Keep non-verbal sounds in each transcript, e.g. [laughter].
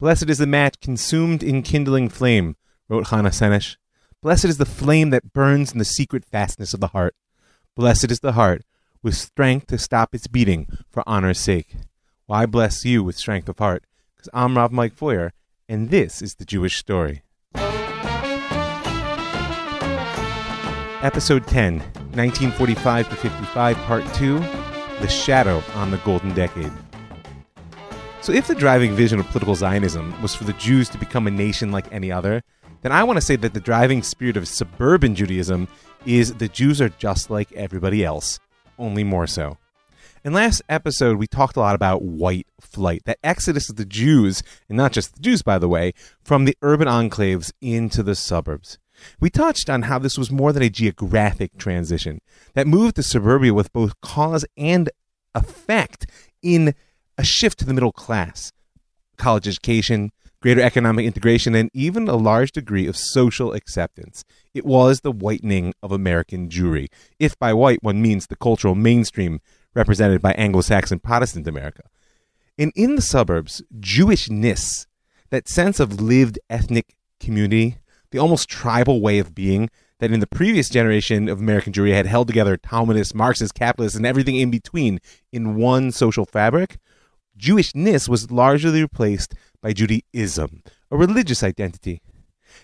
Blessed is the match consumed in kindling flame, wrote Hannah Senesh. Blessed is the flame that burns in the secret fastness of the heart. Blessed is the heart with strength to stop its beating for honor's sake. Well, bless you with strength of heart, because I'm Rav Mike Feuer, and this is the Jewish story. Episode 10, 1945 to 55, Part 2 The Shadow on the Golden Decade. So, if the driving vision of political Zionism was for the Jews to become a nation like any other, then I want to say that the driving spirit of suburban Judaism is the Jews are just like everybody else, only more so. In last episode, we talked a lot about white flight, that exodus of the Jews, and not just the Jews, by the way, from the urban enclaves into the suburbs. We touched on how this was more than a geographic transition that moved to suburbia with both cause and effect in a shift to the middle class, college education, greater economic integration, and even a large degree of social acceptance. It was the whitening of American Jewry, if by white one means the cultural mainstream represented by Anglo Saxon Protestant America. And in the suburbs, Jewishness, that sense of lived ethnic community, the almost tribal way of being that in the previous generation of American Jewry had held together Talmudists, Marxists, capitalists, and everything in between in one social fabric, Jewishness was largely replaced by Judaism, a religious identity.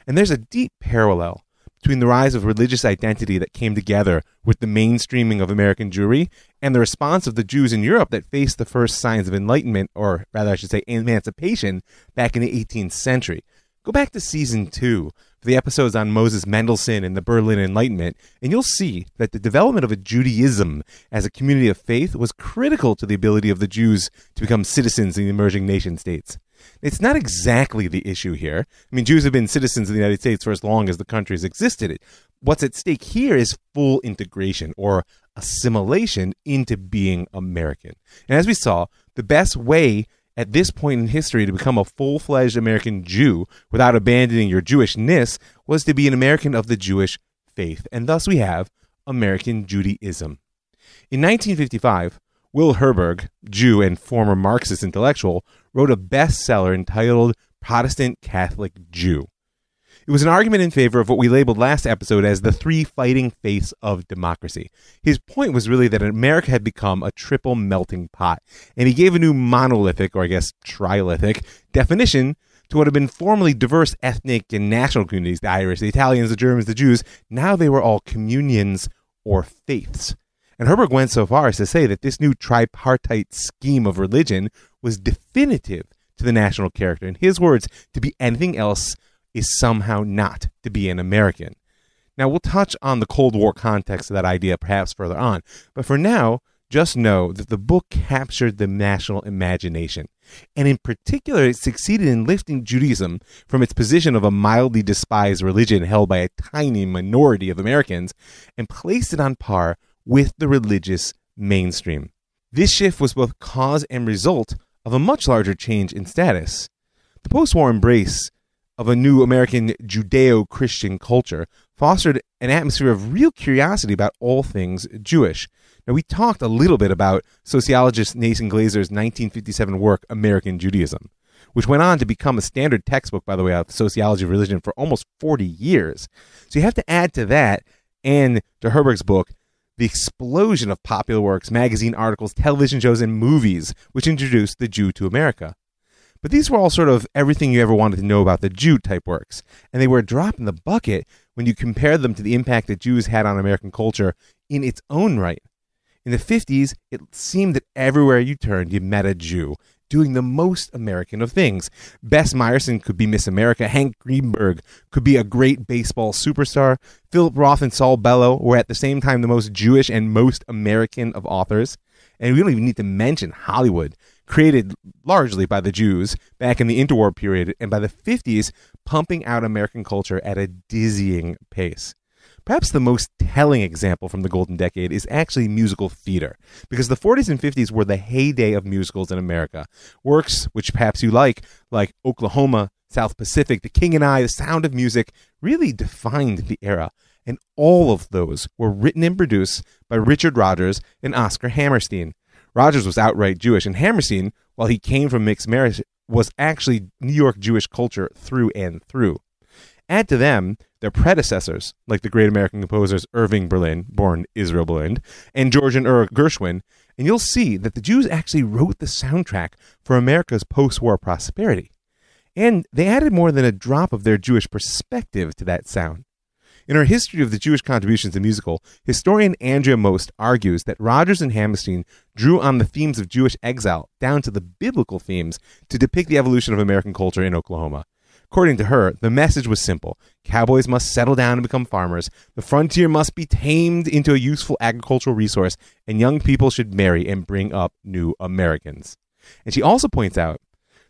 And there's a deep parallel between the rise of religious identity that came together with the mainstreaming of American Jewry and the response of the Jews in Europe that faced the first signs of enlightenment, or rather, I should say, emancipation, back in the 18th century. Go back to season two for the episodes on Moses Mendelssohn and the Berlin Enlightenment, and you'll see that the development of a Judaism as a community of faith was critical to the ability of the Jews to become citizens in the emerging nation states. It's not exactly the issue here. I mean, Jews have been citizens of the United States for as long as the country has existed. What's at stake here is full integration or assimilation into being American. And as we saw, the best way at this point in history to become a full fledged American Jew without abandoning your Jewishness was to be an American of the Jewish faith. And thus we have American Judaism. In 1955, Will Herberg, Jew and former Marxist intellectual, wrote a bestseller entitled Protestant Catholic Jew. It was an argument in favor of what we labeled last episode as the three fighting faiths of democracy. His point was really that America had become a triple melting pot, and he gave a new monolithic, or I guess trilithic, definition to what had been formerly diverse ethnic and national communities the Irish, the Italians, the Germans, the Jews. Now they were all communions or faiths. And Herberg went so far as to say that this new tripartite scheme of religion was definitive to the national character. In his words, to be anything else is somehow not to be an American. Now, we'll touch on the Cold War context of that idea perhaps further on, but for now, just know that the book captured the national imagination. And in particular, it succeeded in lifting Judaism from its position of a mildly despised religion held by a tiny minority of Americans and placed it on par with the religious mainstream. This shift was both cause and result of a much larger change in status. The post war embrace of a new American Judeo Christian culture fostered an atmosphere of real curiosity about all things Jewish. Now, we talked a little bit about sociologist Nathan Glazer's 1957 work, American Judaism, which went on to become a standard textbook, by the way, of sociology of religion for almost 40 years. So you have to add to that and to Herberg's book the explosion of popular works, magazine articles, television shows, and movies which introduced the Jew to America. But these were all sort of everything you ever wanted to know about the Jew type works, and they were a drop in the bucket when you compare them to the impact that Jews had on American culture in its own right. In the 50s, it seemed that everywhere you turned, you met a Jew doing the most American of things. Bess Myerson could be Miss America. Hank Greenberg could be a great baseball superstar. Philip Roth and Saul Bellow were at the same time the most Jewish and most American of authors. And we don't even need to mention Hollywood, created largely by the Jews back in the interwar period and by the 50s, pumping out American culture at a dizzying pace. Perhaps the most telling example from the Golden Decade is actually musical theater, because the 40s and 50s were the heyday of musicals in America. Works which perhaps you like, like Oklahoma, South Pacific, The King and I, The Sound of Music, really defined the era. And all of those were written and produced by Richard Rodgers and Oscar Hammerstein. Rodgers was outright Jewish, and Hammerstein, while he came from mixed marriage was actually New York Jewish culture through and through. Add to them their predecessors, like the great American composers Irving Berlin, born Israel Berlin, and George and Ira Gershwin, and you'll see that the Jews actually wrote the soundtrack for America's post war prosperity. And they added more than a drop of their Jewish perspective to that sound. In her history of the Jewish contributions to musical, historian Andrea Most argues that Rodgers and Hammerstein drew on the themes of Jewish exile down to the biblical themes to depict the evolution of American culture in Oklahoma. According to her, the message was simple cowboys must settle down and become farmers, the frontier must be tamed into a useful agricultural resource, and young people should marry and bring up new Americans. And she also points out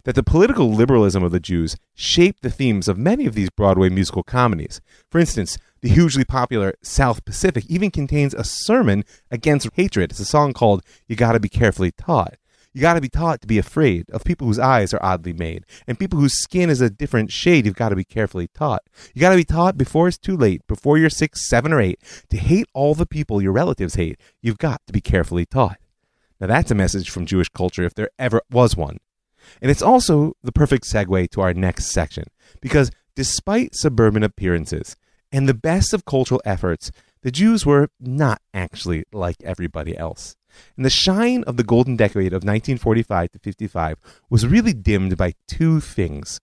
that the political liberalism of the Jews shaped the themes of many of these Broadway musical comedies. For instance, the hugely popular South Pacific even contains a sermon against hatred. It's a song called You Gotta Be Carefully Taught. You got to be taught to be afraid of people whose eyes are oddly made and people whose skin is a different shade. You've got to be carefully taught. You got to be taught before it's too late, before you're six, seven, or eight, to hate all the people your relatives hate. You've got to be carefully taught. Now, that's a message from Jewish culture if there ever was one. And it's also the perfect segue to our next section because despite suburban appearances and the best of cultural efforts, the Jews were not actually like everybody else. And the shine of the golden decade of 1945 to 55 was really dimmed by two things,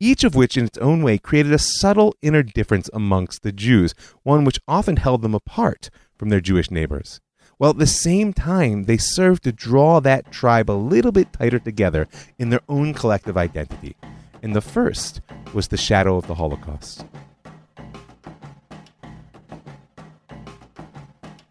each of which in its own way created a subtle inner difference amongst the Jews, one which often held them apart from their Jewish neighbors. While at the same time, they served to draw that tribe a little bit tighter together in their own collective identity. And the first was the shadow of the Holocaust.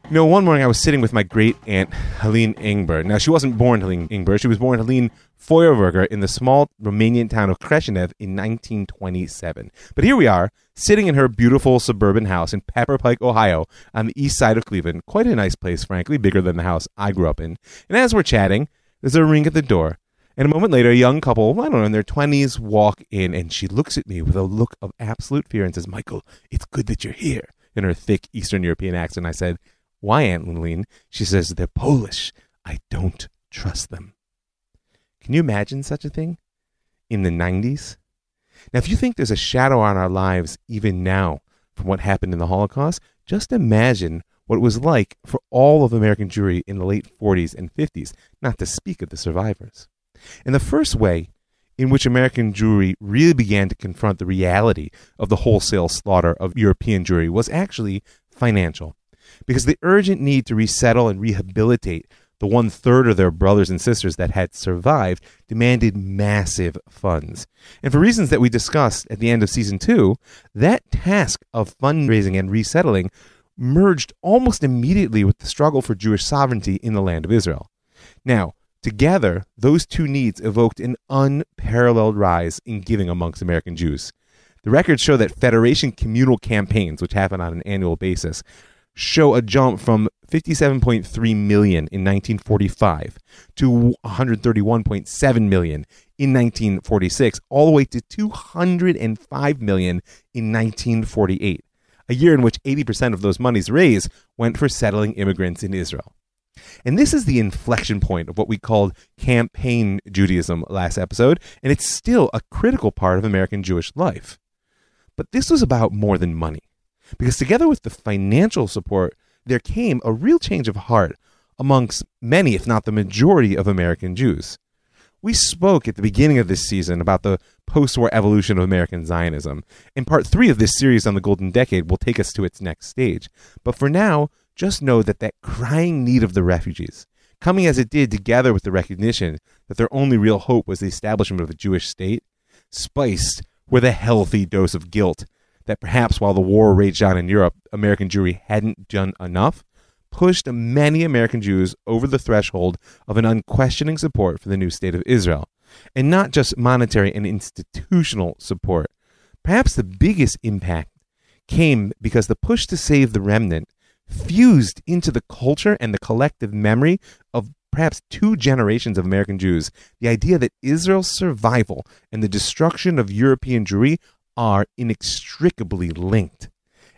You know, one morning I was sitting with my great aunt, Helene Ingber. Now, she wasn't born Helene Ingber. She was born Helene Feuerwerker in the small Romanian town of Kreshenev in 1927. But here we are, sitting in her beautiful suburban house in Pepper Pike, Ohio, on the east side of Cleveland. Quite a nice place, frankly, bigger than the house I grew up in. And as we're chatting, there's a ring at the door. And a moment later, a young couple, I don't know, in their 20s, walk in, and she looks at me with a look of absolute fear and says, Michael, it's good that you're here, in her thick Eastern European accent. I said, why, Aunt Lillian? She says, They're Polish. I don't trust them. Can you imagine such a thing? In the 90s? Now, if you think there's a shadow on our lives even now from what happened in the Holocaust, just imagine what it was like for all of American Jewry in the late 40s and 50s, not to speak of the survivors. And the first way in which American Jewry really began to confront the reality of the wholesale slaughter of European Jewry was actually financial because the urgent need to resettle and rehabilitate the one third of their brothers and sisters that had survived demanded massive funds. And for reasons that we discussed at the end of season two, that task of fundraising and resettling merged almost immediately with the struggle for Jewish sovereignty in the land of Israel. Now, together, those two needs evoked an unparalleled rise in giving amongst American Jews. The records show that Federation communal campaigns, which happen on an annual basis, show a jump from 57.3 million in 1945 to 131.7 million in 1946 all the way to 205 million in 1948 a year in which 80% of those monies raised went for settling immigrants in Israel and this is the inflection point of what we called campaign Judaism last episode, and it's still a critical part of American Jewish life. But this was about more than money. Because together with the financial support, there came a real change of heart amongst many, if not the majority, of American Jews. We spoke at the beginning of this season about the post war evolution of American Zionism, and part three of this series on the Golden Decade will take us to its next stage. But for now, just know that that crying need of the refugees, coming as it did together with the recognition that their only real hope was the establishment of a Jewish state, spiced with a healthy dose of guilt that perhaps while the war raged on in Europe, American Jewry hadn't done enough, pushed many American Jews over the threshold of an unquestioning support for the new state of Israel. And not just monetary and institutional support. Perhaps the biggest impact came because the push to save the remnant fused into the culture and the collective memory of perhaps two generations of American Jews the idea that Israel's survival and the destruction of European Jewry are inextricably linked.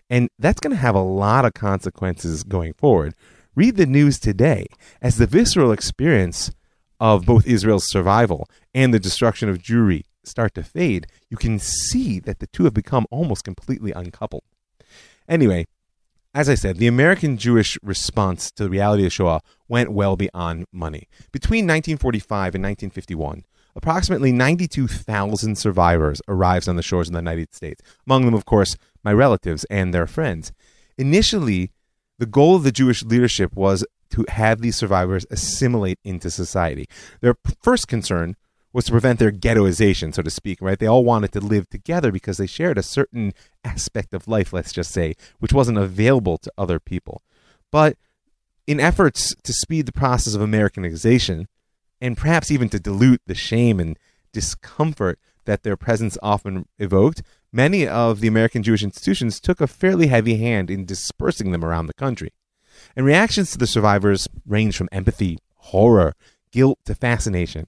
And that's going to have a lot of consequences going forward. Read the news today as the visceral experience of both Israel's survival and the destruction of Jewry start to fade, you can see that the two have become almost completely uncoupled. Anyway, as I said, the American Jewish response to the reality of Shoah went well beyond money. Between 1945 and 1951, approximately 92,000 survivors arrived on the shores of the United States. Among them, of course, my relatives and their friends. Initially, the goal of the Jewish leadership was to have these survivors assimilate into society. Their first concern was to prevent their ghettoization, so to speak, right? They all wanted to live together because they shared a certain aspect of life, let's just say, which wasn't available to other people. But in efforts to speed the process of Americanization, and perhaps even to dilute the shame and discomfort that their presence often evoked, many of the American Jewish institutions took a fairly heavy hand in dispersing them around the country. And reactions to the survivors range from empathy, horror, guilt to fascination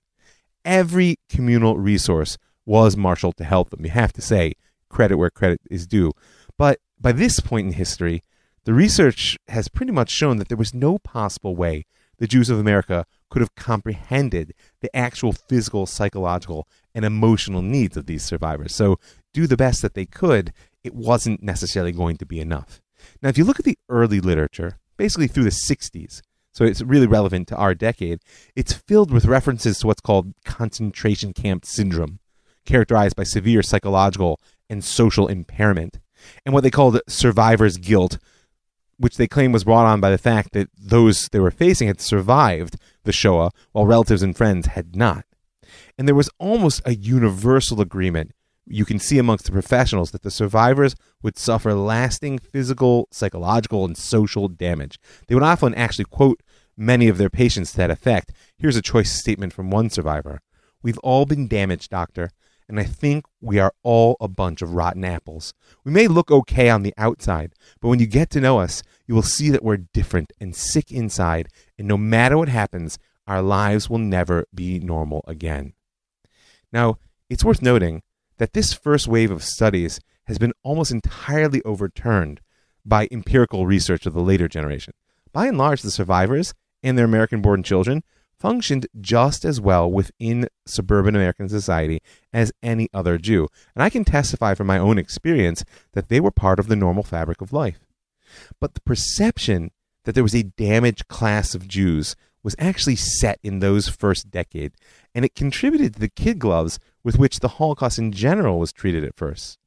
every communal resource was marshaled to help them. You have to say credit where credit is due. But by this point in history, the research has pretty much shown that there was no possible way the Jews of America could have comprehended the actual physical, psychological, and emotional needs of these survivors. So, do the best that they could, it wasn't necessarily going to be enough. Now, if you look at the early literature, basically through the 60s, so it's really relevant to our decade. It's filled with references to what's called concentration camp syndrome, characterized by severe psychological and social impairment, and what they called survivor's guilt, which they claim was brought on by the fact that those they were facing had survived the Shoah while relatives and friends had not. And there was almost a universal agreement you can see amongst the professionals that the survivors would suffer lasting physical, psychological, and social damage. They would often actually quote many of their patients to that effect. Here's a choice statement from one survivor We've all been damaged, doctor, and I think we are all a bunch of rotten apples. We may look okay on the outside, but when you get to know us, you will see that we're different and sick inside, and no matter what happens, our lives will never be normal again. Now, it's worth noting that this first wave of studies has been almost entirely overturned by empirical research of the later generation. By and large, the survivors and their American born children functioned just as well within suburban American society as any other Jew. And I can testify from my own experience that they were part of the normal fabric of life. But the perception that there was a damaged class of Jews was actually set in those first decade, and it contributed to the kid gloves with which the Holocaust in general was treated at first.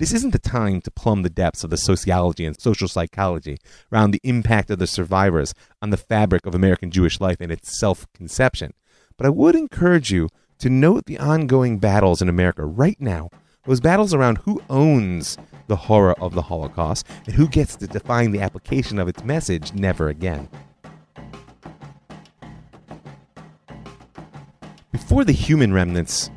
This isn't the time to plumb the depths of the sociology and social psychology around the impact of the survivors on the fabric of American Jewish life and its self conception. But I would encourage you to note the ongoing battles in America right now those battles around who owns the horror of the Holocaust and who gets to define the application of its message never again. Before the human remnants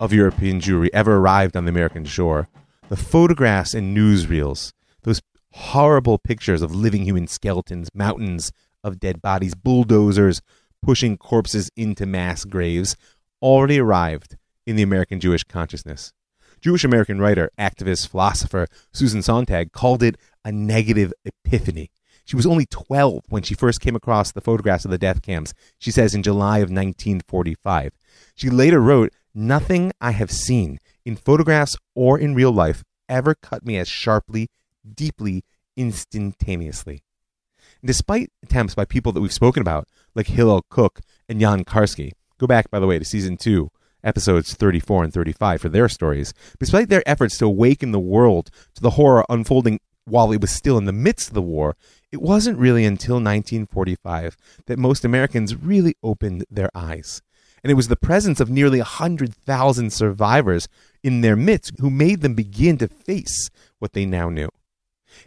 of European Jewry ever arrived on the American shore, the photographs and newsreels, those horrible pictures of living human skeletons, mountains of dead bodies, bulldozers pushing corpses into mass graves, already arrived in the American Jewish consciousness. Jewish American writer, activist, philosopher Susan Sontag called it a negative epiphany. She was only 12 when she first came across the photographs of the death camps, she says in July of 1945. She later wrote, Nothing I have seen in photographs or in real life, ever cut me as sharply, deeply, instantaneously. Despite attempts by people that we've spoken about, like Hillel Kook and Jan Karski, go back, by the way, to season two, episodes 34 and 35 for their stories, despite their efforts to awaken the world to the horror unfolding while it was still in the midst of the war, it wasn't really until 1945 that most Americans really opened their eyes. And it was the presence of nearly 100,000 survivors in their midst who made them begin to face what they now knew.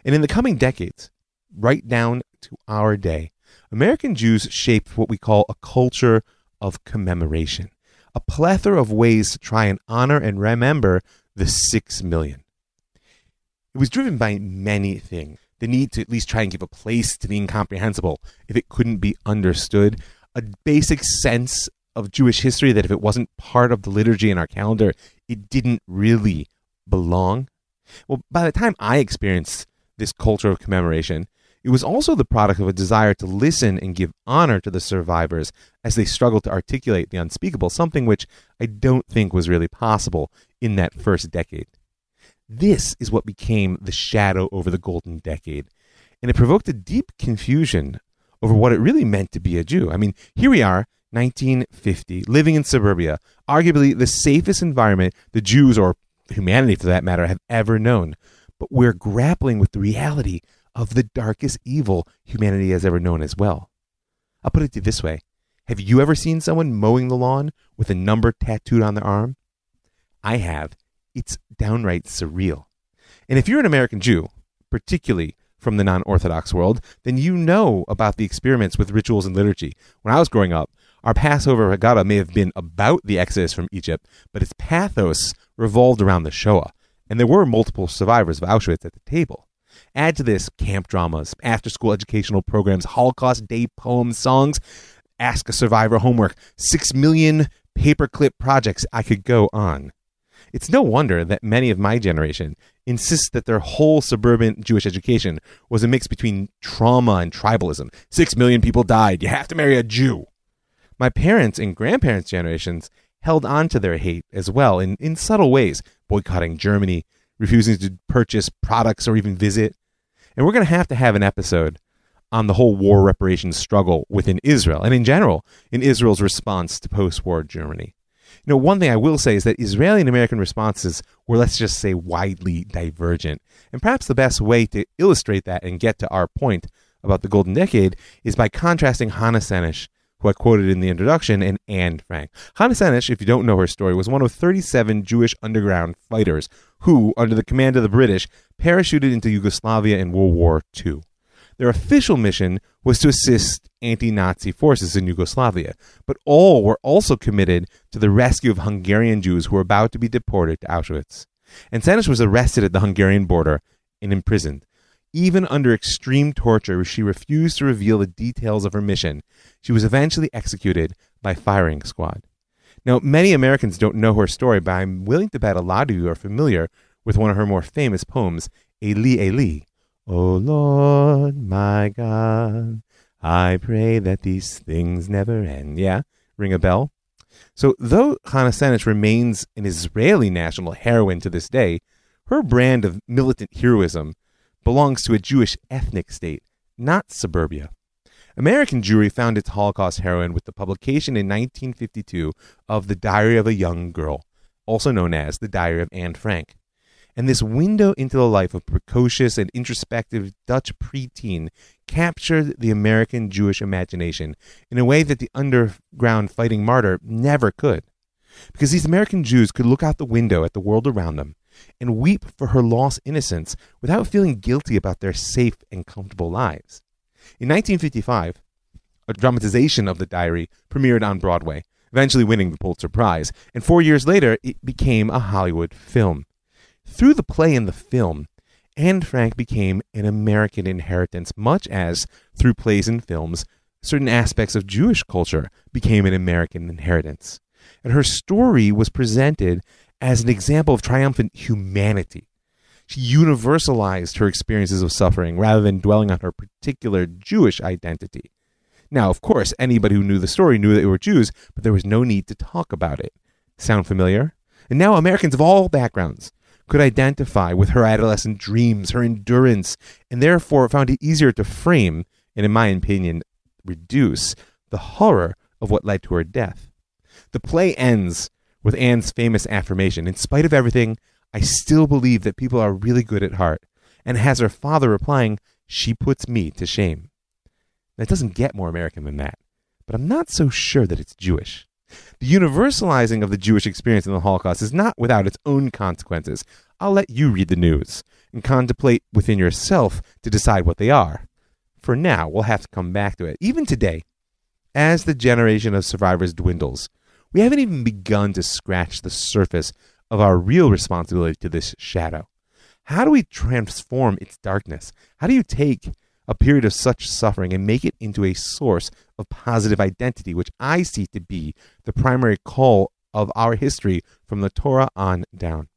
And in the coming decades, right down to our day, American Jews shaped what we call a culture of commemoration, a plethora of ways to try and honor and remember the six million. It was driven by many things. The need to at least try and give a place to the incomprehensible if it couldn't be understood, a basic sense of Jewish history that if it wasn't part of the liturgy in our calendar, it didn't really belong. Well, by the time I experienced this culture of commemoration, it was also the product of a desire to listen and give honor to the survivors as they struggled to articulate the unspeakable, something which I don't think was really possible in that first decade. This is what became the shadow over the golden decade, and it provoked a deep confusion over what it really meant to be a Jew. I mean, here we are, 1950, living in suburbia, arguably the safest environment the Jews, or humanity for that matter, have ever known. But we're grappling with the reality of the darkest evil humanity has ever known as well. I'll put it to this way Have you ever seen someone mowing the lawn with a number tattooed on their arm? I have. It's downright surreal. And if you're an American Jew, particularly from the non Orthodox world, then you know about the experiments with rituals and liturgy. When I was growing up, our Passover Haggadah may have been about the exodus from Egypt, but its pathos revolved around the Shoah, and there were multiple survivors of Auschwitz at the table. Add to this camp dramas, after school educational programs, Holocaust Day poems, songs, Ask a Survivor homework, six million paperclip projects. I could go on. It's no wonder that many of my generation insist that their whole suburban Jewish education was a mix between trauma and tribalism. Six million people died. You have to marry a Jew. My parents' and grandparents' generations held on to their hate as well in, in subtle ways, boycotting Germany, refusing to purchase products or even visit. And we're going to have to have an episode on the whole war reparations struggle within Israel and in general in Israel's response to post war Germany. You know, one thing I will say is that Israeli and American responses were, let's just say, widely divergent. And perhaps the best way to illustrate that and get to our point about the Golden Decade is by contrasting Hannah Senesh who I quoted in the introduction, and Anne Frank. Hannah Senesh, if you don't know her story, was one of 37 Jewish underground fighters who, under the command of the British, parachuted into Yugoslavia in World War II. Their official mission was to assist anti Nazi forces in Yugoslavia, but all were also committed to the rescue of Hungarian Jews who were about to be deported to Auschwitz. And Senesh was arrested at the Hungarian border and imprisoned. Even under extreme torture, she refused to reveal the details of her mission. She was eventually executed by firing squad. Now, many Americans don't know her story, but I'm willing to bet a lot of you are familiar with one of her more famous poems, Eli Eli. O Lord, my God, I pray that these things never end. Yeah? Ring a bell? So, though Hannah Senesh remains an Israeli national heroine to this day, her brand of militant heroism belongs to a Jewish ethnic state, not suburbia. American Jewry found its Holocaust heroine with the publication in 1952 of The Diary of a Young Girl, also known as The Diary of Anne Frank. And this window into the life of precocious and introspective Dutch preteen captured the American Jewish imagination in a way that the underground fighting martyr never could. Because these American Jews could look out the window at the world around them and weep for her lost innocence without feeling guilty about their safe and comfortable lives. In 1955, a dramatization of the diary premiered on Broadway, eventually winning the Pulitzer Prize, and four years later, it became a Hollywood film. Through the play and the film, Anne Frank became an American inheritance, much as, through plays and films, certain aspects of Jewish culture became an American inheritance. And her story was presented as an example of triumphant humanity. She universalized her experiences of suffering rather than dwelling on her particular Jewish identity. Now, of course, anybody who knew the story knew that they were Jews, but there was no need to talk about it. Sound familiar? And now Americans of all backgrounds could identify with her adolescent dreams, her endurance, and therefore found it easier to frame, and in my opinion, reduce, the horror of what led to her death. The play ends with Anne's famous affirmation In spite of everything, I still believe that people are really good at heart, and has her father replying, She puts me to shame. That doesn't get more American than that, but I'm not so sure that it's Jewish. The universalizing of the Jewish experience in the Holocaust is not without its own consequences. I'll let you read the news and contemplate within yourself to decide what they are. For now, we'll have to come back to it. Even today, as the generation of survivors dwindles, we haven't even begun to scratch the surface of our real responsibility to this shadow. How do we transform its darkness? How do you take a period of such suffering and make it into a source of positive identity, which I see to be the primary call of our history from the Torah on down?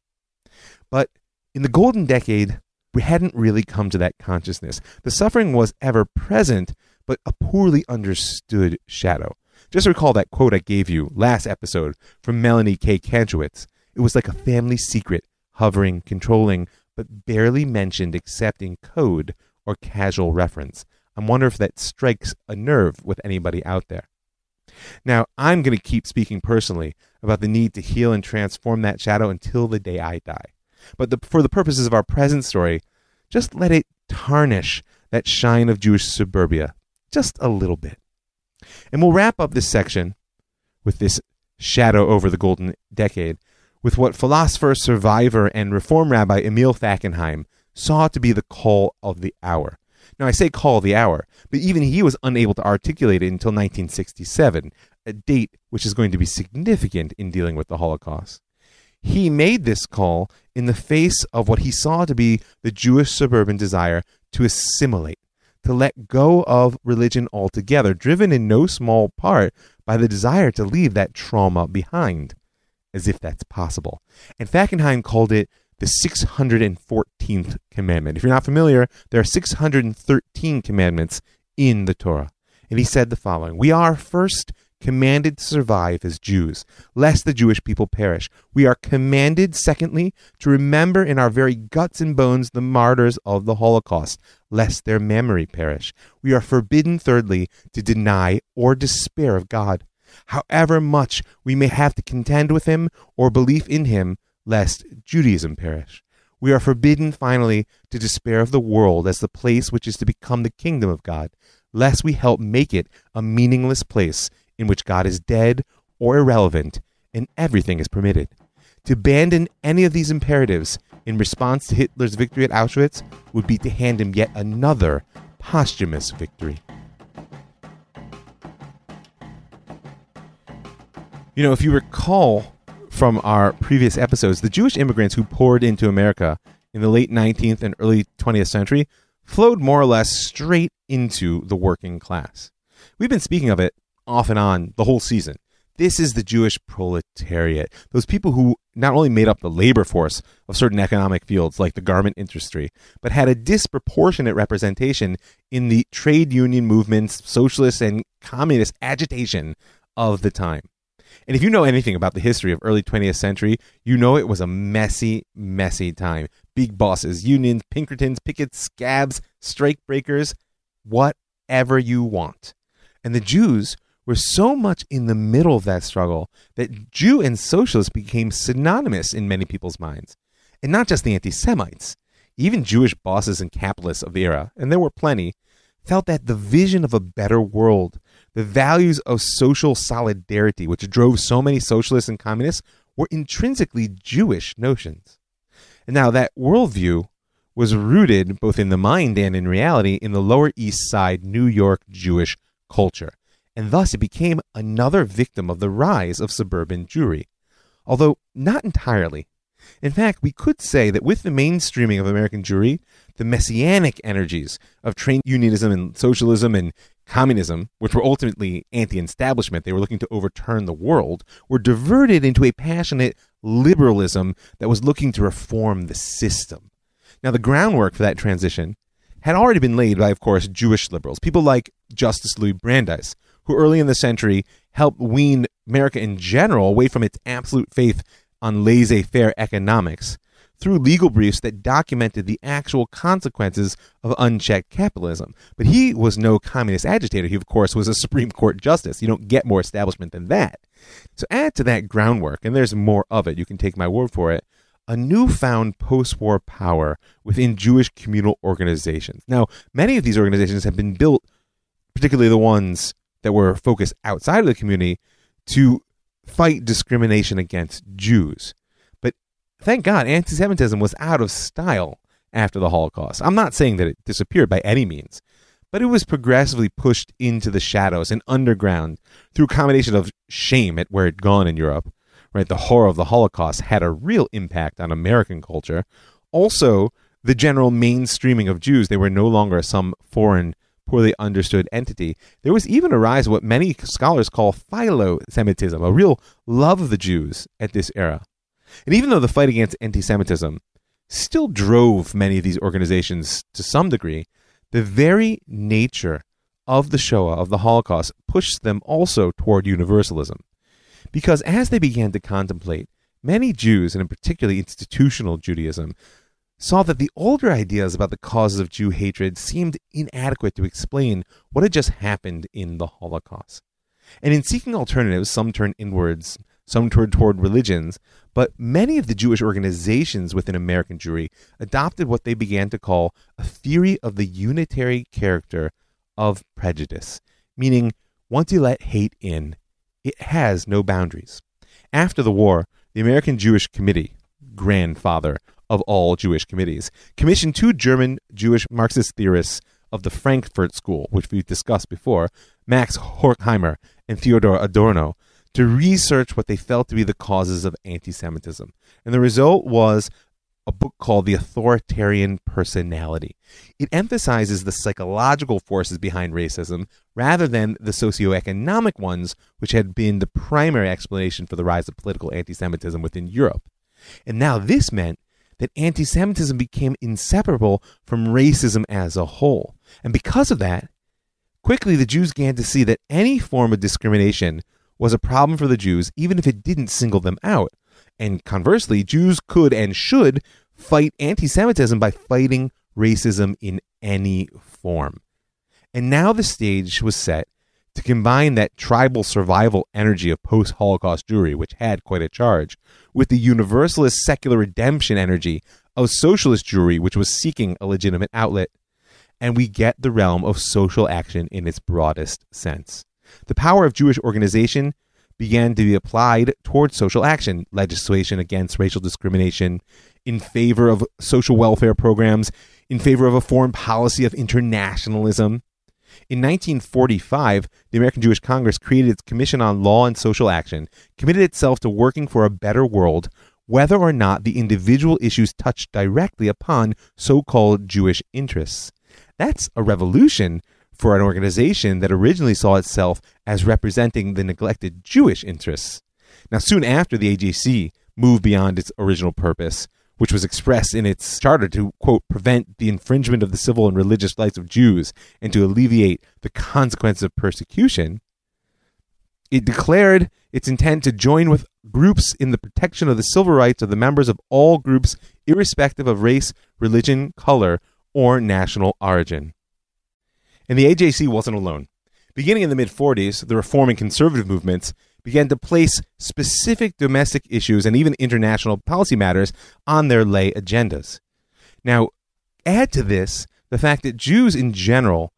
But in the golden decade, we hadn't really come to that consciousness. The suffering was ever present, but a poorly understood shadow. Just recall that quote I gave you last episode from Melanie K. Kantrowitz. It was like a family secret, hovering, controlling, but barely mentioned except in code or casual reference. I wonder if that strikes a nerve with anybody out there. Now, I'm going to keep speaking personally about the need to heal and transform that shadow until the day I die. But the, for the purposes of our present story, just let it tarnish that shine of Jewish suburbia just a little bit. And we'll wrap up this section with this shadow over the golden decade with what philosopher, survivor, and reform rabbi Emil Fackenheim saw to be the call of the hour. Now, I say call of the hour, but even he was unable to articulate it until 1967, a date which is going to be significant in dealing with the Holocaust. He made this call in the face of what he saw to be the Jewish suburban desire to assimilate, to let go of religion altogether, driven in no small part by the desire to leave that trauma behind, as if that's possible. And Fackenheim called it the 614th commandment. If you're not familiar, there are 613 commandments in the Torah. And he said the following We are first commanded to survive as Jews, lest the Jewish people perish. We are commanded, secondly, to remember in our very guts and bones the martyrs of the Holocaust, lest their memory perish. We are forbidden, thirdly, to deny or despair of God, however much we may have to contend with Him or belief in Him, lest Judaism perish. We are forbidden, finally, to despair of the world as the place which is to become the kingdom of God, lest we help make it a meaningless place in which God is dead or irrelevant and everything is permitted. To abandon any of these imperatives in response to Hitler's victory at Auschwitz would be to hand him yet another posthumous victory. You know, if you recall from our previous episodes, the Jewish immigrants who poured into America in the late 19th and early 20th century flowed more or less straight into the working class. We've been speaking of it off and on the whole season. This is the Jewish proletariat. Those people who not only made up the labor force of certain economic fields like the garment industry, but had a disproportionate representation in the trade union movements, socialist and communist agitation of the time. And if you know anything about the history of early 20th century, you know it was a messy, messy time. Big bosses, unions, Pinkertons, pickets, scabs, strike breakers, whatever you want. And the Jews were so much in the middle of that struggle that Jew and socialist became synonymous in many people's minds. And not just the anti Semites, even Jewish bosses and capitalists of the era, and there were plenty, felt that the vision of a better world, the values of social solidarity, which drove so many socialists and communists, were intrinsically Jewish notions. And now that worldview was rooted both in the mind and in reality in the Lower East Side New York Jewish culture and thus it became another victim of the rise of suburban Jewry, although not entirely. In fact, we could say that with the mainstreaming of American Jewry, the messianic energies of trade unionism and socialism and communism, which were ultimately anti establishment, they were looking to overturn the world, were diverted into a passionate liberalism that was looking to reform the system. Now, the groundwork for that transition had already been laid by, of course, Jewish liberals, people like Justice Louis Brandeis, who early in the century helped wean America in general away from its absolute faith on laissez faire economics through legal briefs that documented the actual consequences of unchecked capitalism. But he was no communist agitator. He, of course, was a Supreme Court justice. You don't get more establishment than that. So add to that groundwork, and there's more of it, you can take my word for it, a newfound post war power within Jewish communal organizations. Now, many of these organizations have been built, particularly the ones that were focused outside of the community to fight discrimination against Jews. But thank God, anti Semitism was out of style after the Holocaust. I'm not saying that it disappeared by any means, but it was progressively pushed into the shadows and underground through a combination of shame at where it had gone in Europe. Right, the horror of the Holocaust had a real impact on American culture. Also, the general mainstreaming of Jews, they were no longer some foreign poorly understood entity. There was even a rise of what many scholars call philo Semitism, a real love of the Jews at this era. And even though the fight against anti Semitism still drove many of these organizations to some degree, the very nature of the Shoah, of the Holocaust, pushed them also toward universalism. Because as they began to contemplate, many Jews, and in particular institutional Judaism, saw that the older ideas about the causes of Jew hatred seemed inadequate to explain what had just happened in the Holocaust. And in seeking alternatives, some turned inwards, some turned toward religions, but many of the Jewish organizations within American Jewry adopted what they began to call a theory of the unitary character of prejudice, meaning once you let hate in, it has no boundaries. After the war, the American Jewish Committee, grandfather of all Jewish committees, commissioned two German Jewish Marxist theorists of the Frankfurt School, which we've discussed before, Max Horkheimer and Theodor Adorno, to research what they felt to be the causes of anti Semitism. And the result was a book called The Authoritarian Personality. It emphasizes the psychological forces behind racism rather than the socioeconomic ones, which had been the primary explanation for the rise of political anti Semitism within Europe. And now this meant that anti Semitism became inseparable from racism as a whole. And because of that, quickly the Jews began to see that any form of discrimination was a problem for the Jews, even if it didn't single them out. And conversely, Jews could and should fight anti Semitism by fighting racism in any form. And now the stage was set to combine that tribal survival energy of post Holocaust Jewry, which had quite a charge, with the universalist secular redemption energy of socialist Jewry, which was seeking a legitimate outlet. And we get the realm of social action in its broadest sense. The power of Jewish organization began to be applied towards social action, legislation against racial discrimination, in favor of social welfare programs, in favor of a foreign policy of internationalism. In 1945, the American Jewish Congress created its Commission on Law and Social Action, committed itself to working for a better world, whether or not the individual issues touched directly upon so called Jewish interests. That's a revolution for an organization that originally saw itself as representing the neglected Jewish interests. Now, soon after the AJC moved beyond its original purpose, which was expressed in its charter to, quote, prevent the infringement of the civil and religious rights of Jews and to alleviate the consequences of persecution, it declared its intent to join with groups in the protection of the civil rights of the members of all groups, irrespective of race, religion, color, or national origin. And the AJC wasn't alone. Beginning in the mid 40s, the reform and conservative movements began to place specific domestic issues and even international policy matters on their lay agendas. Now, add to this the fact that Jews in general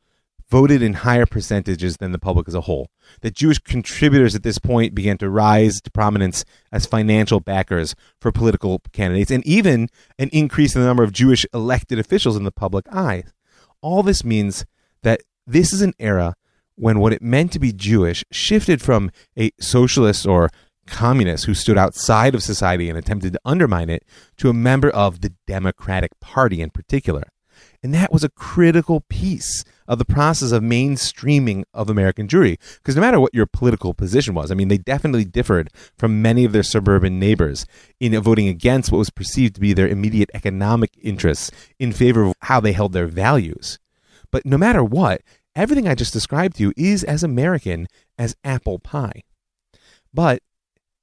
voted in higher percentages than the public as a whole. That Jewish contributors at this point began to rise to prominence as financial backers for political candidates, and even an increase in the number of Jewish elected officials in the public eye. All this means that this is an era when what it meant to be Jewish shifted from a socialist or communist who stood outside of society and attempted to undermine it to a member of the Democratic Party in particular. And that was a critical piece of the process of mainstreaming of American Jewry. Because no matter what your political position was, I mean, they definitely differed from many of their suburban neighbors in voting against what was perceived to be their immediate economic interests in favor of how they held their values. But no matter what, everything I just described to you is as American as apple pie. But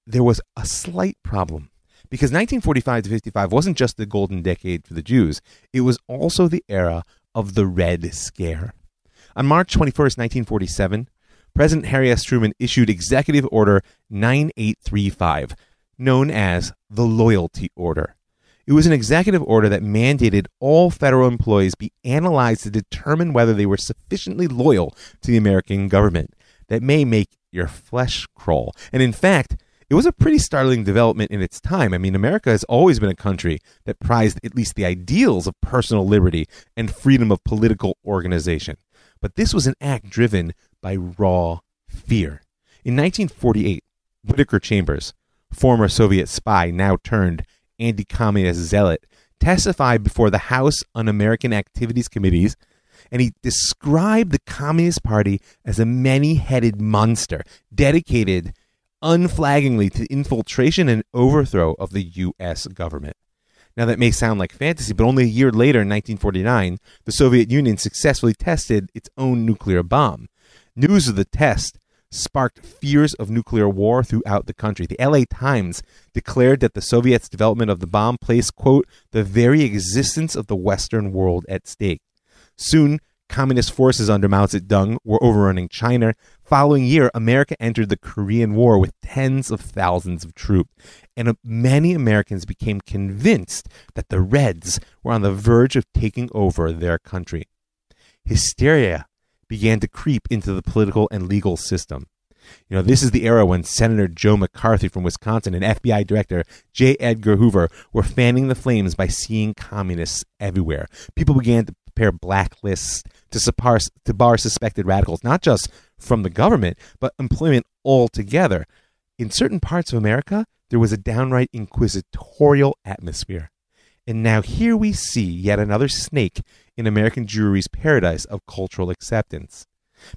there was a slight problem because 1945 to 55 wasn't just the golden decade for the Jews, it was also the era of the Red Scare. On March 21st, 1947, President Harry S. Truman issued Executive Order 9835, known as the Loyalty Order. It was an executive order that mandated all federal employees be analyzed to determine whether they were sufficiently loyal to the American government. That may make your flesh crawl. And in fact, it was a pretty startling development in its time. I mean, America has always been a country that prized at least the ideals of personal liberty and freedom of political organization. But this was an act driven by raw fear. In 1948, Whittaker Chambers, former Soviet spy now turned anti communist zealot, testified before the House Un American Activities Committees, and he described the Communist Party as a many headed monster dedicated unflaggingly to infiltration and overthrow of the U.S. government. Now, that may sound like fantasy, but only a year later, in 1949, the Soviet Union successfully tested its own nuclear bomb. News of the test sparked fears of nuclear war throughout the country. The LA Times declared that the Soviets' development of the bomb placed, quote, the very existence of the Western world at stake. Soon, communist forces under Mao Zedong were overrunning China. Following year, America entered the Korean War with tens of thousands of troops, and many Americans became convinced that the Reds were on the verge of taking over their country. Hysteria began to creep into the political and legal system. You know, this is the era when Senator Joe McCarthy from Wisconsin and FBI Director J. Edgar Hoover were fanning the flames by seeing communists everywhere. People began to prepare blacklists to, bar, to bar suspected radicals, not just from the government, but employment altogether. In certain parts of America, there was a downright inquisitorial atmosphere. And now here we see yet another snake in American Jewry's paradise of cultural acceptance.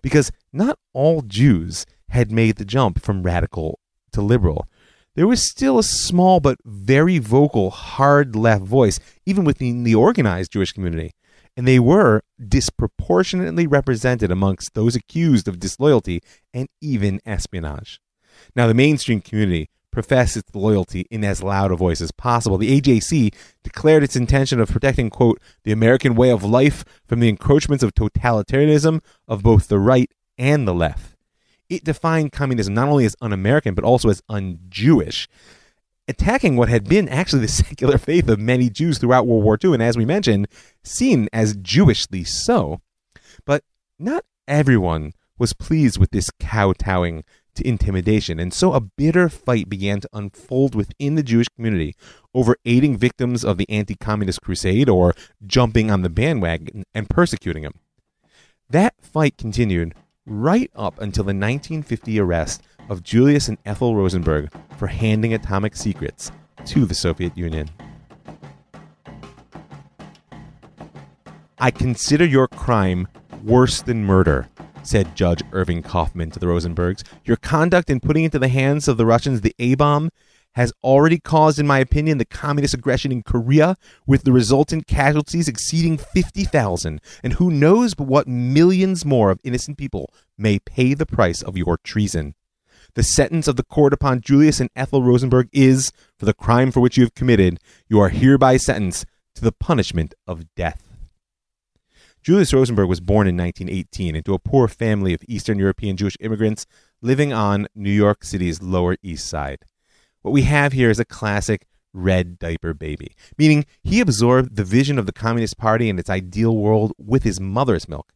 Because not all Jews had made the jump from radical to liberal. There was still a small but very vocal hard left voice, even within the organized Jewish community. And they were disproportionately represented amongst those accused of disloyalty and even espionage. Now, the mainstream community profess its loyalty in as loud a voice as possible. The AJC declared its intention of protecting, quote, the American way of life from the encroachments of totalitarianism of both the right and the left. It defined communism not only as un American, but also as un Jewish, attacking what had been actually the [laughs] secular faith of many Jews throughout World War II, and as we mentioned, seen as Jewishly so. But not everyone was pleased with this kowtowing to intimidation. And so a bitter fight began to unfold within the Jewish community over aiding victims of the anti communist crusade or jumping on the bandwagon and persecuting them. That fight continued right up until the 1950 arrest of Julius and Ethel Rosenberg for handing atomic secrets to the Soviet Union. I consider your crime worse than murder, said Judge Irving Kaufman to the Rosenbergs. Your conduct in putting into the hands of the Russians the A bomb has already caused, in my opinion, the communist aggression in Korea, with the resultant casualties exceeding 50,000. And who knows but what millions more of innocent people may pay the price of your treason. The sentence of the court upon Julius and Ethel Rosenberg is, for the crime for which you have committed, you are hereby sentenced to the punishment of death. Julius Rosenberg was born in 1918 into a poor family of Eastern European Jewish immigrants living on New York City's Lower East Side. What we have here is a classic red diaper baby, meaning he absorbed the vision of the Communist Party and its ideal world with his mother's milk.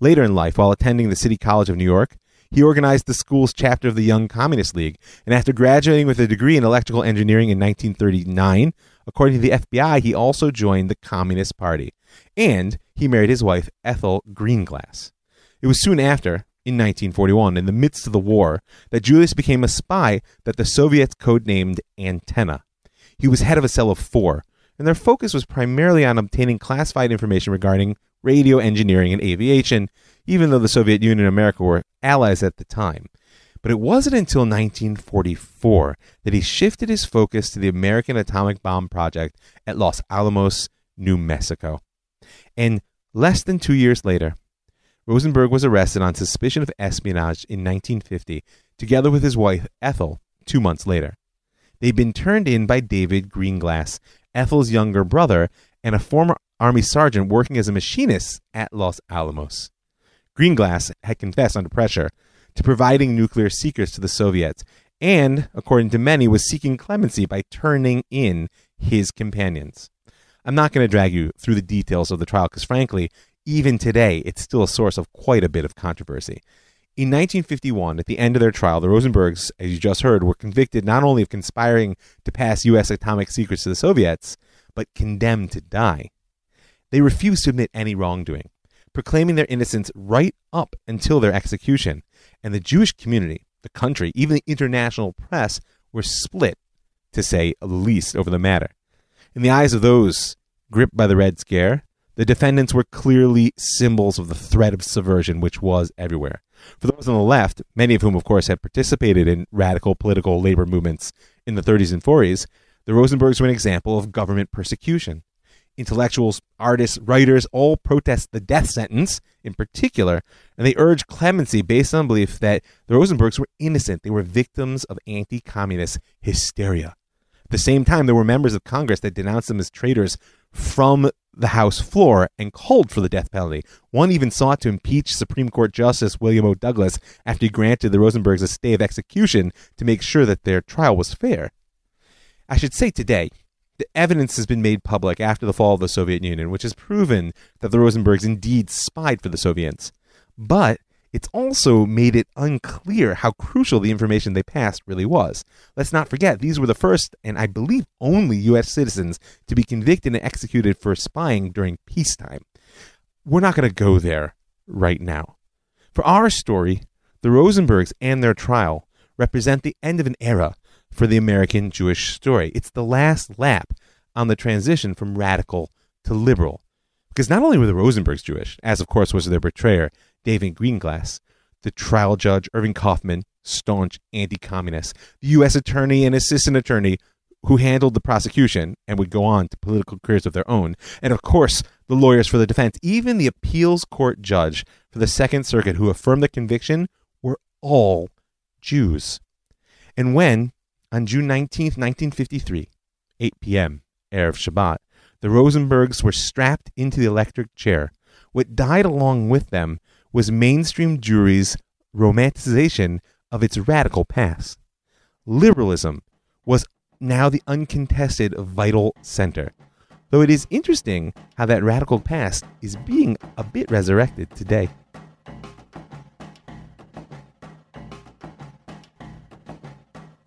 Later in life, while attending the City College of New York, he organized the school's chapter of the Young Communist League, and after graduating with a degree in electrical engineering in 1939, according to the FBI, he also joined the Communist Party, and he married his wife, Ethel Greenglass. It was soon after, in 1941, in the midst of the war, that Julius became a spy that the Soviets codenamed Antenna. He was head of a cell of four, and their focus was primarily on obtaining classified information regarding radio engineering and aviation, even though the Soviet Union and America were allies at the time. But it wasn't until 1944 that he shifted his focus to the American atomic bomb project at Los Alamos, New Mexico. And less than two years later, Rosenberg was arrested on suspicion of espionage in 1950, together with his wife, Ethel, two months later. They'd been turned in by David Greenglass, Ethel's younger brother, and a former Army sergeant working as a machinist at Los Alamos. Greenglass had confessed under pressure to providing nuclear secrets to the Soviets, and, according to many, was seeking clemency by turning in his companions. I'm not going to drag you through the details of the trial because, frankly, even today, it's still a source of quite a bit of controversy. In 1951, at the end of their trial, the Rosenbergs, as you just heard, were convicted not only of conspiring to pass U.S. atomic secrets to the Soviets, but condemned to die. They refused to admit any wrongdoing, proclaiming their innocence right up until their execution. And the Jewish community, the country, even the international press were split, to say the least, over the matter. In the eyes of those gripped by the Red Scare, the defendants were clearly symbols of the threat of subversion which was everywhere. For those on the left, many of whom, of course, had participated in radical political labor movements in the 30s and 40s, The Rosenbergs were an example of government persecution. Intellectuals, artists, writers all protest the death sentence in particular, and they urge clemency based on belief that the Rosenbergs were innocent. They were victims of anti communist hysteria. At the same time, there were members of Congress that denounced them as traitors from the House floor and called for the death penalty. One even sought to impeach Supreme Court Justice William O. Douglas after he granted the Rosenbergs a stay of execution to make sure that their trial was fair. I should say today, the evidence has been made public after the fall of the Soviet Union, which has proven that the Rosenbergs indeed spied for the Soviets. But it's also made it unclear how crucial the information they passed really was. Let's not forget, these were the first, and I believe only, U.S. citizens to be convicted and executed for spying during peacetime. We're not going to go there right now. For our story, the Rosenbergs and their trial represent the end of an era for the American Jewish story. It's the last lap on the transition from radical to liberal. Because not only were the Rosenbergs Jewish, as of course was their betrayer, David Greenglass, the trial judge Irving Kaufman, staunch anti communist, the U.S. attorney and assistant attorney who handled the prosecution and would go on to political careers of their own, and of course, the lawyers for the defense, even the appeals court judge for the Second Circuit who affirmed the conviction, were all Jews. And when, on June 19, 1953, 8 p.m., Erev Shabbat, the Rosenbergs were strapped into the electric chair, what died along with them was mainstream Jewry's romanticization of its radical past. Liberalism was now the uncontested vital center, though it is interesting how that radical past is being a bit resurrected today.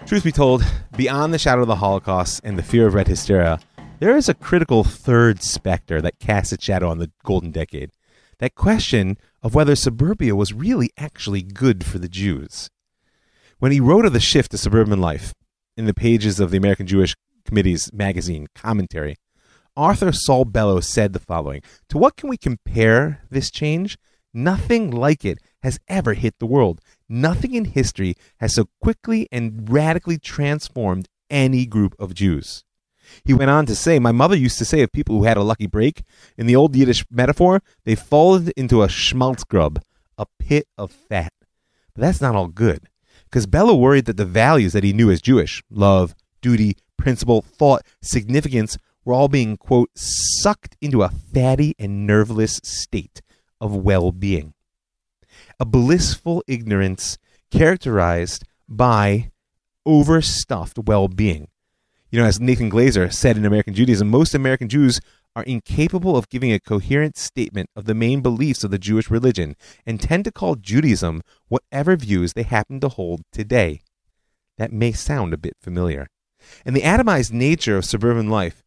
Truth be told, beyond the shadow of the Holocaust and the fear of red hysteria, there is a critical third specter that casts its shadow on the golden decade that question of whether suburbia was really actually good for the Jews. When he wrote of the shift to suburban life in the pages of the American Jewish Committee's magazine commentary, author Saul Bellow said the following To what can we compare this change? Nothing like it has ever hit the world. Nothing in history has so quickly and radically transformed any group of Jews. He went on to say, My mother used to say of people who had a lucky break, in the old Yiddish metaphor, they fallen into a schmaltzgrub, a pit of fat. But that's not all good, because Bellow worried that the values that he knew as Jewish love, duty, principle, thought, significance were all being, quote, sucked into a fatty and nerveless state of well being. A blissful ignorance characterized by overstuffed well being you know, as Nathan Glazer said in American Judaism, most American Jews are incapable of giving a coherent statement of the main beliefs of the Jewish religion and tend to call Judaism whatever views they happen to hold today. That may sound a bit familiar. And the atomized nature of suburban life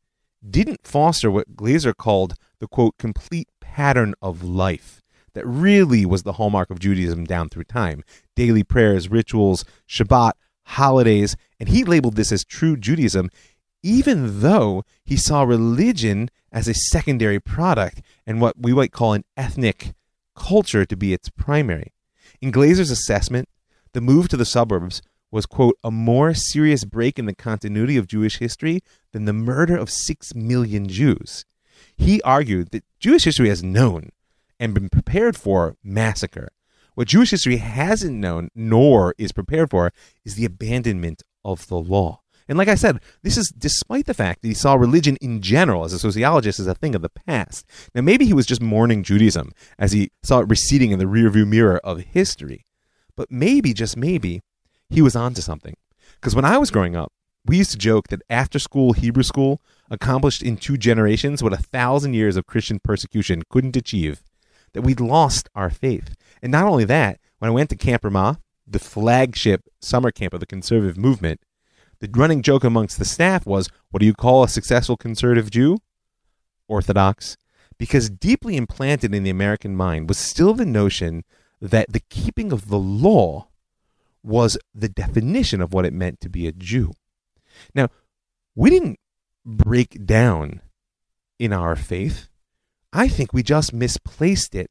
didn't foster what Glazer called the quote, complete pattern of life that really was the hallmark of Judaism down through time. Daily prayers, rituals, Shabbat, holidays, and he labeled this as true Judaism, even though he saw religion as a secondary product and what we might call an ethnic culture to be its primary. In Glazer's assessment, the move to the suburbs was, quote, a more serious break in the continuity of Jewish history than the murder of six million Jews. He argued that Jewish history has known and been prepared for massacre, what Jewish history hasn't known nor is prepared for is the abandonment of the law. And like I said, this is despite the fact that he saw religion in general as a sociologist as a thing of the past. Now, maybe he was just mourning Judaism as he saw it receding in the rearview mirror of history. But maybe, just maybe, he was onto something. Because when I was growing up, we used to joke that after school Hebrew school accomplished in two generations what a thousand years of Christian persecution couldn't achieve, that we'd lost our faith. And not only that, when I went to Camp Ramah, the flagship summer camp of the conservative movement, the running joke amongst the staff was, What do you call a successful conservative Jew? Orthodox. Because deeply implanted in the American mind was still the notion that the keeping of the law was the definition of what it meant to be a Jew. Now, we didn't break down in our faith. I think we just misplaced it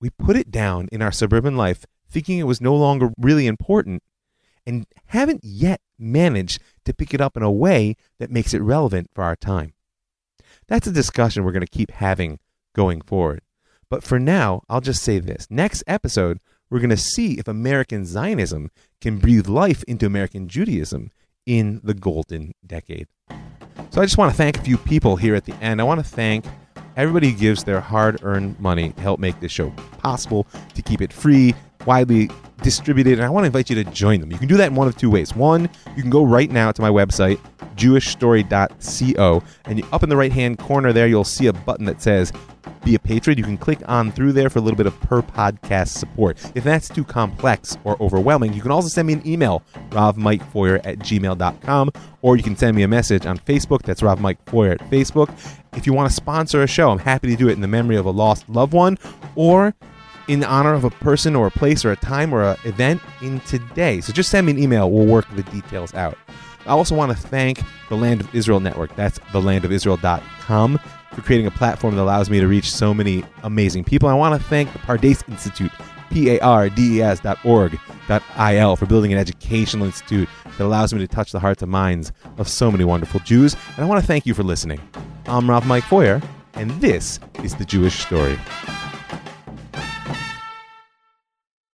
we put it down in our suburban life, thinking it was no longer really important. and haven't yet managed to pick it up in a way that makes it relevant for our time. That's a discussion we're going to keep having going forward. But for now, I'll just say this. Next episode, we're going to see if American Zionism can breathe life into American Judaism in the golden decade. So I just want to thank a few people here at the end. I want to thank everybody gives their hard earned money to help make this show possible, to keep it free, widely distributed, and I want to invite you to join them. You can do that in one of two ways. One, you can go right now to my website, jewishstory.co, and up in the right hand corner there, you'll see a button that says be a patron. You can click on through there for a little bit of per podcast support. If that's too complex or overwhelming, you can also send me an email, ravmikefeuer at gmail.com, or you can send me a message on Facebook. That's Rav Mike Feuer at Facebook. If you want to sponsor a show, I'm happy to do it in the memory of a lost loved one, or in honor of a person or a place or a time or an event in today. So just send me an email. We'll work the details out. I also want to thank the Land of Israel Network. That's thelandofisrael.com for creating a platform that allows me to reach so many amazing people. I want to thank the Pardes Institute, P-A-R-D-E-S dot org dot I-L, for building an educational institute that allows me to touch the hearts and minds of so many wonderful Jews. And I want to thank you for listening. I'm Rav Mike Feuer, and this is The Jewish Story.